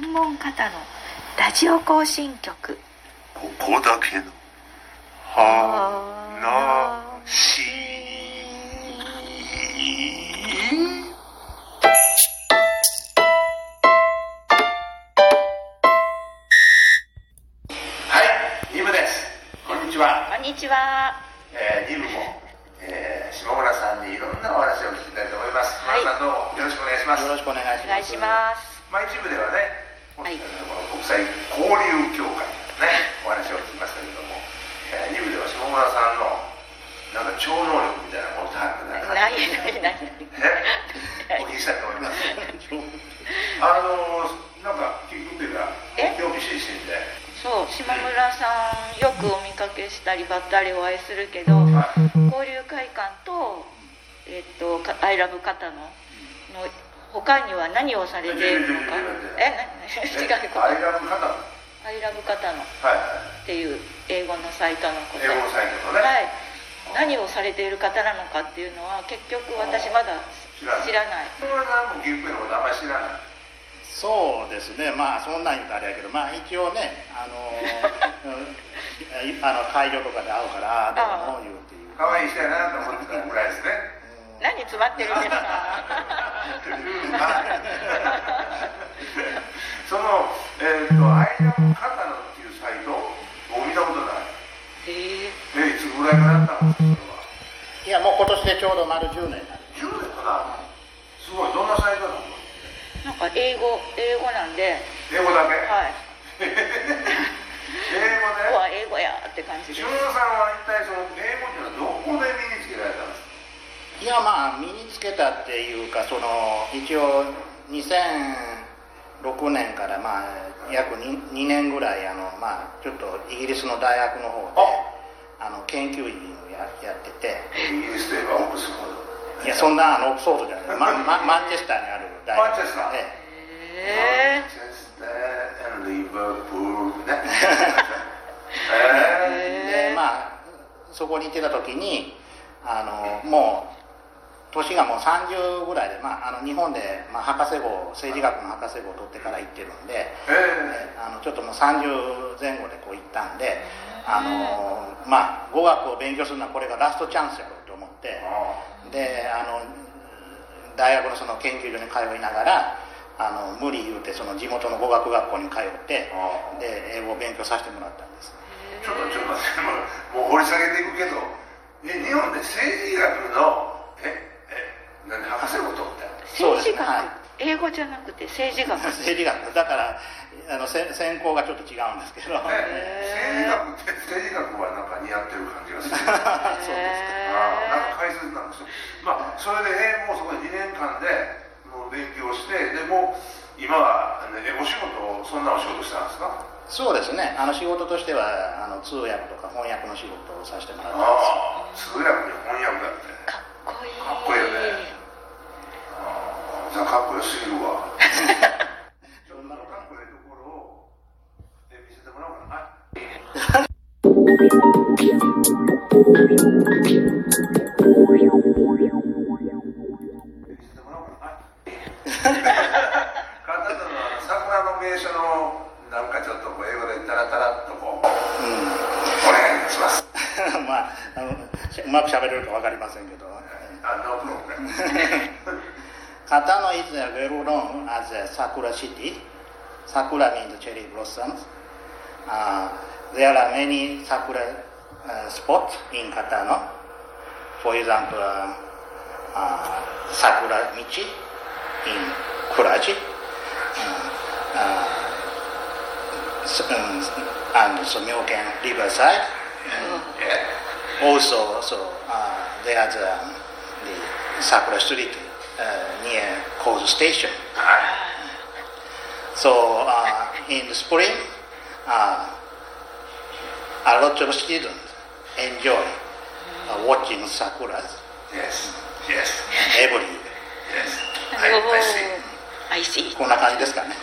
モンモン方のラジオ行進曲ここだけの話はい、イブです。こんにちは。こんにちはえー、イブも、えー、下村さんにいろんなお話を聞きたいと思います。はい下村さんどうもよろしくお願いします。よろしくお願いします。お願いしますまあ、一部ではね、はい。国際交流協会ね、お話を聞きましたけれども、えー、二部では下村さんのなんか超能力みたいなものがあるんだな。いないない。え？お聞きしたいと思います。あのー、なんか聞くというか、え？興味津々で、そう下村さんよくお見かけしたりばったりお会いするけどはい、交流会館とえっとかアイラブ方のの他には何をされているのか？えな違うアイラブ方の、アイラブ方のっはい。はい、ていう英語のサイトのこと。英語のサイトのね、はい。何をされている方なのかっていうのは結局私まだ知らない。知らない。下村さんも岐阜県のことあんまり知らない。そうですね、まあそんなん言うとあれやけど、まあ一応ね、あの うんあの会場とかで会うから、どうも言うっていう。可愛い人やなと思ってたぐらいですね。何詰まってるんですか？その、えー、と、アイラブカタノっていうサイト？を見たことない。へえ。え、いつぐらいからやったの？いや、もう今年でちょうど丸10年になる。10年かな。すごい、どんなサイトなの？なんか英語英語なんで。英語だけ、はい。英語 は英語やって感じで。です俊さんは一体その英語っていうのはどこで身につけられたんですかいや、まあ身につけたっていうか、その一応2006年からまあ約 2, 2年ぐらい、あのまあちょっとイギリスの大学の方で、あ。の研究員をややってて。イギリスといえばオックスフォード。いや、そんなあのオックスフォードじゃない、ままマンチェスターにある大学。マンチェスター。えへマンチェスター、リバプールね。ええで、まあ、そこに行ってた時に、あのもう、年がもう30ぐらいで、まあ、あの日本で、まあ、博士号、政治学の博士号を取ってから行ってるんで、ー、え。えあのちょっともう30前後でこう行ったんで、あのまあ、語学を勉強するのはこれがラストチャンスやろうと思ってであの大学のその研究所に通いながらあの無理言うてその地元の語学学校に通ってあで英語を勉強させてもらったんです。ちょっとちょっともうもう掘り下げていくけど、え、日本で政治学の、え、え、何、博士号取って政治学、はい英語じゃなくて政治学。政治学。だからあのせ専攻がちょっと違うんですけど、ね、政治学って政治学はなんか似合ってる感じがする。そうですかあなんか解説なんですよ。まあ、それで英語をそこで2年間でもう勉強して、でもう今は、ね、えお仕事を、そんなお仕事したんですか？そうですね。あの仕事としてはあの通訳とか翻訳の仕事をさせてもらって Katano is uh, well known as a Sakura city. Sakura means cherry blossoms. Uh, there are many Sakura uh, spots in Katano. For example, uh, uh, Sakura Michi in Kuraji. Uh, uh, um, and Somyoken Riverside. Also, so uh, there's um, the Sakura Street near Kozu Station. So in the spring, a lot of students enjoy uh, watching sakuras Yes. Yes. every year. Yes. はい。はい。see. アイシーこんな感じですかね。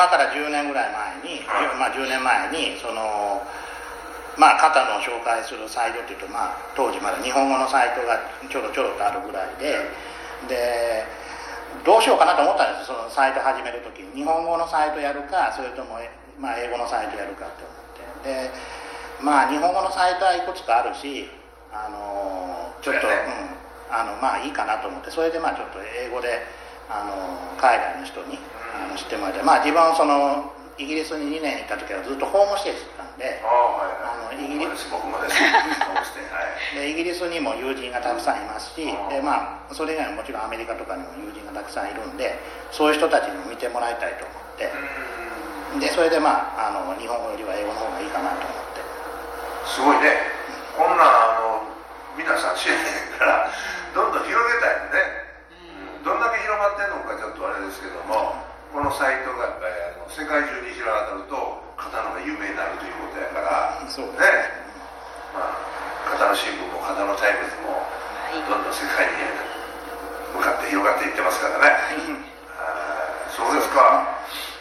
今から10年ぐらい前に、はいまあ、10年前にそのまあ肩の紹介するサイトっていうと、まあ、当時まだ日本語のサイトがちょろちょろとあるぐらいででどうしようかなと思ったんですそのサイト始める時に。日本語のサイトやるかそれとも、まあ、英語のサイトやるかって思って。でまあ日本語のサイトはいくつかあるしあのちょっと、うん、あのまあいいかなと思って。それでまあちょっと英語であの海外の人にあの知ってもらってまあ自分はそのイギリスに2年行った時はずっとホームステイしてたんでああはいはい。あのイギリスにも友人がたくさんいますしで、まあ、それ以外にももちろんアメリカとかにも友人がたくさんいるんでそういう人たちにも見てもらいたいと思ってでそれでまああの日本語よりは英語の方がいいかなと思って。すごいね。こんなんあの皆さん知らへんからどんどん広げたいよね、うんどんだけ広まってるのかちょっとあれですけどもこのサイトがやっぱりあの世界中に広がると交野が有名になるということやからそうね。まあ交野新聞も交野タイムズもはい。どんどん世界に向かって広がっていってますからね。あーそうですか。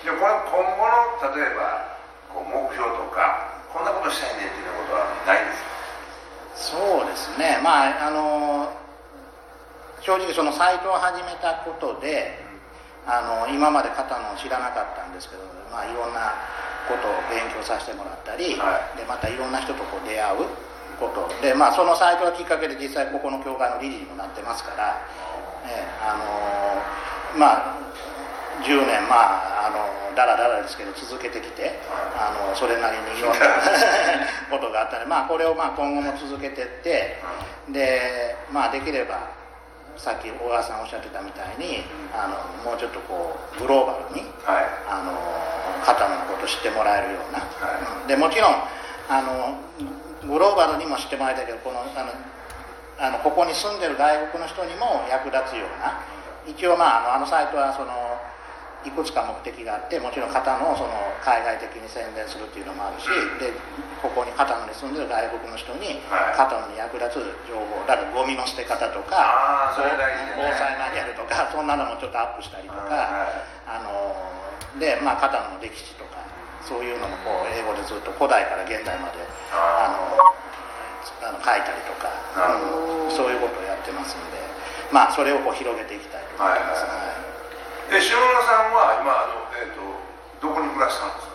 でこれ今後の例えばこう目標とかこんなことしたいねっていうことはないんですか？そうですね。まああの正直そのサイトを始めたことであの今まで肩の知らなかったんですけど、まあ、いろんなことを勉強させてもらったり、はい。でまたいろんな人とこう出会うこと。で、まあ、そのサイトがきっかけで実際ここの教会の理事にもなってますから、ええあのまあ10年まああのだらだらですけど続けてきてあのそれなりにいろんな ことがあったので、まあ、これをまあ今後も続けていってで、まあ、できればさっき小川さんおっしゃってたみたいにあのもうちょっとこうグローバルにはい。あの肩のこと知ってもらえるような、はい。でもちろんあのグローバルにも知ってもらいたいけどこのあのあのここに住んでる外国の人にも役立つような。一応まああのあのサイトはそのいくつか目的があってもちろん肩のその海外的に宣伝するっていうのもあるしでここに肩野に住んでる外国の人にはい。肩野に役立つ情報だからゴミの捨て方とか防災マニュアルとか そんなのもちょっとアップしたりとか、はいあので、まあ、肩の歴史とかそういうのもこう英語でずっと古代から現代までああのあの書いたりとか、そういうことをやってますんで、まあ、それをこう広げていきたいと思います、はいで塩村さんは今あの、えー、とどこに暮らしたんですか？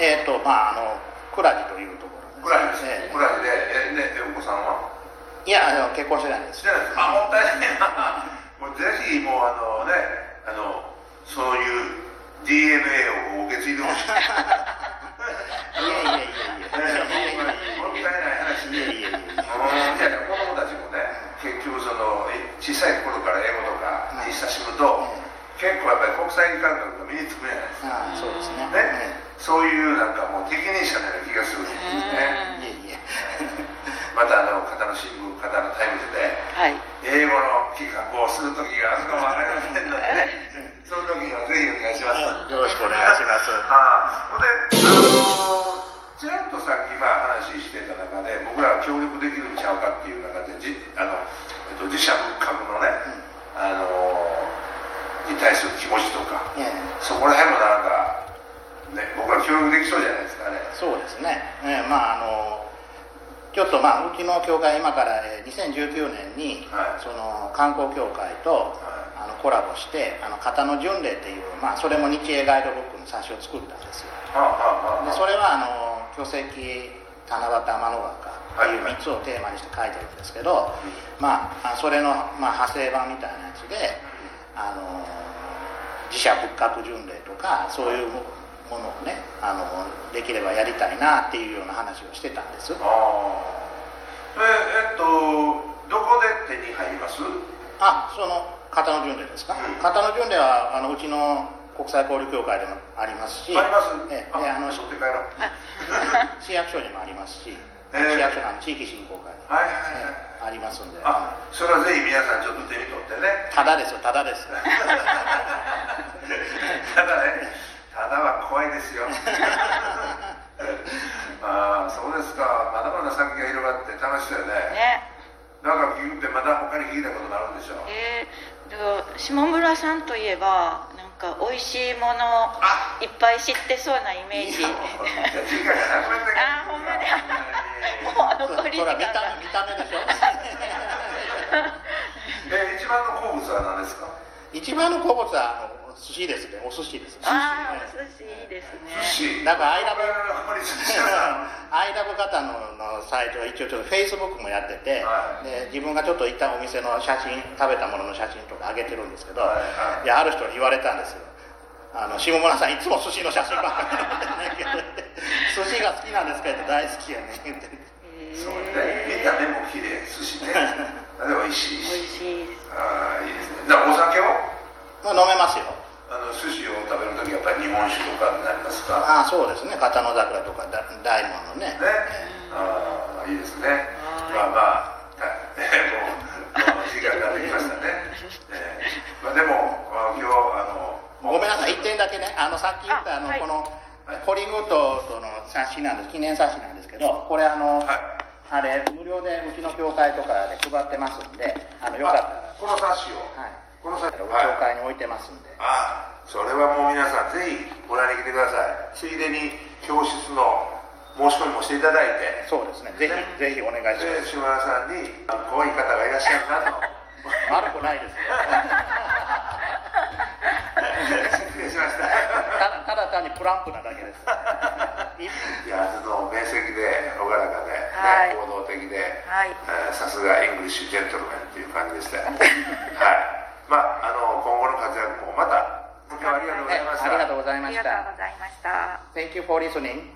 えっ、とまああの倉地というところですええ。暮らしでえでえお子さんは？いやあの結婚してないです。してないですあもったいないなもうぜひもうあのねあのそういう DNA を受け継いでほしい。いやいやいやいや。もったいない話。いやいやいやいや。うんいや子供たちもね結局そのえ小さい頃から英語とかに親しむと、やっぱり国際感覚が身につくじゃないですか。ああそうですね。ね、そういうなんかもう適任者のような気がするんですね。またあの交野新聞交野タイムズではい。英語の企画をする時があるかもわそうですね、ええまああのちょっとまあうちの教会今からえー2019年に、はい。その観光協会と、あのコラボして「あの型の巡礼」っていう、まあ、それも日英ガイドブックの冊子を作ったんですよ。でそれはあの巨石七夕天の川っていうはい。3つをテーマにして書いてるんですけど、まああそれの、まあ、派生版みたいなやつであの自社仏閣巡礼とかそういうもものをねあのできればやりたいなっていうような話をしてたんですああでえっとどこで手に入ります？あその型の巡礼ですか、うん。型の巡礼はあのうちの国際交流協会でもありますしあります。ええであの取って帰ろう。市役所にもありますし、ええ市役所の地域振興会に、はいはいはいええありますんで。あそれはぜひ皆さんちょっと手に取ってね。ただですよただです ただねただは怖いですよ。ああそうですか。まだまだしたよね。ね。なんか聞いてまだ他に聞いたことがあるんでしょう。えー、でも下村さんといえばなんか美味しいものあ！いっぱい知ってそうなイメージ。あほんまに。もう残り時それは見た間が見た目でしょ？え一番の好物は何ですか？一番の好物はあの寿司ですね。お寿司です。ああお寿司いいですね。寿司。なんかアイラブ アイラブ方ののサイトは一応ちょっとフェイスブックもやってて、はい。で自分がちょっと行ったお店の写真食べたものの写真とか上げてるんですけど、はいはい。いやある人に言われたんですよ。あの下村さんいつも寿司の写真ばっかり撮ってないけど寿司が好きなんですけど大好きやね言って。そうね。見た目も綺麗寿司ね。で美味しい美し味しいです。ああいいですねじゃあお酒をまあ飲めますよあの寿司を食べるときやっぱり日本酒とかになりますかああそうですね。片野桜とかだ大門のね。ね。ああいいですね。はい。まあまあはい。えもう時間ができましたね、えーまあ、でもあ今日あのごめんなさい。1点だけね。あのさっき言ったあのあはい。このコリングウッドとの冊子なんです。記念冊子なんですけどこれあの、はい。あれ無料でうちの教会とかで配ってますんであのよかったら。この冊子を、はいこの冊子教はい会に置いてますんで、ああそれはもう皆さんぜひご覧に来てください。ついでに教室の申し込みもしていただいて。そうですね。ぜひ、ね。ぜひお願いします。で島田さんにあこういう方がいらっしゃるなと。悪くないですよ。失礼しました。ただただ単にブランクなだけです。い いやあの面積で朗らかで、ねはい。行動的で、さすが English gentlemen っていう感じでした。はした Thank you for listening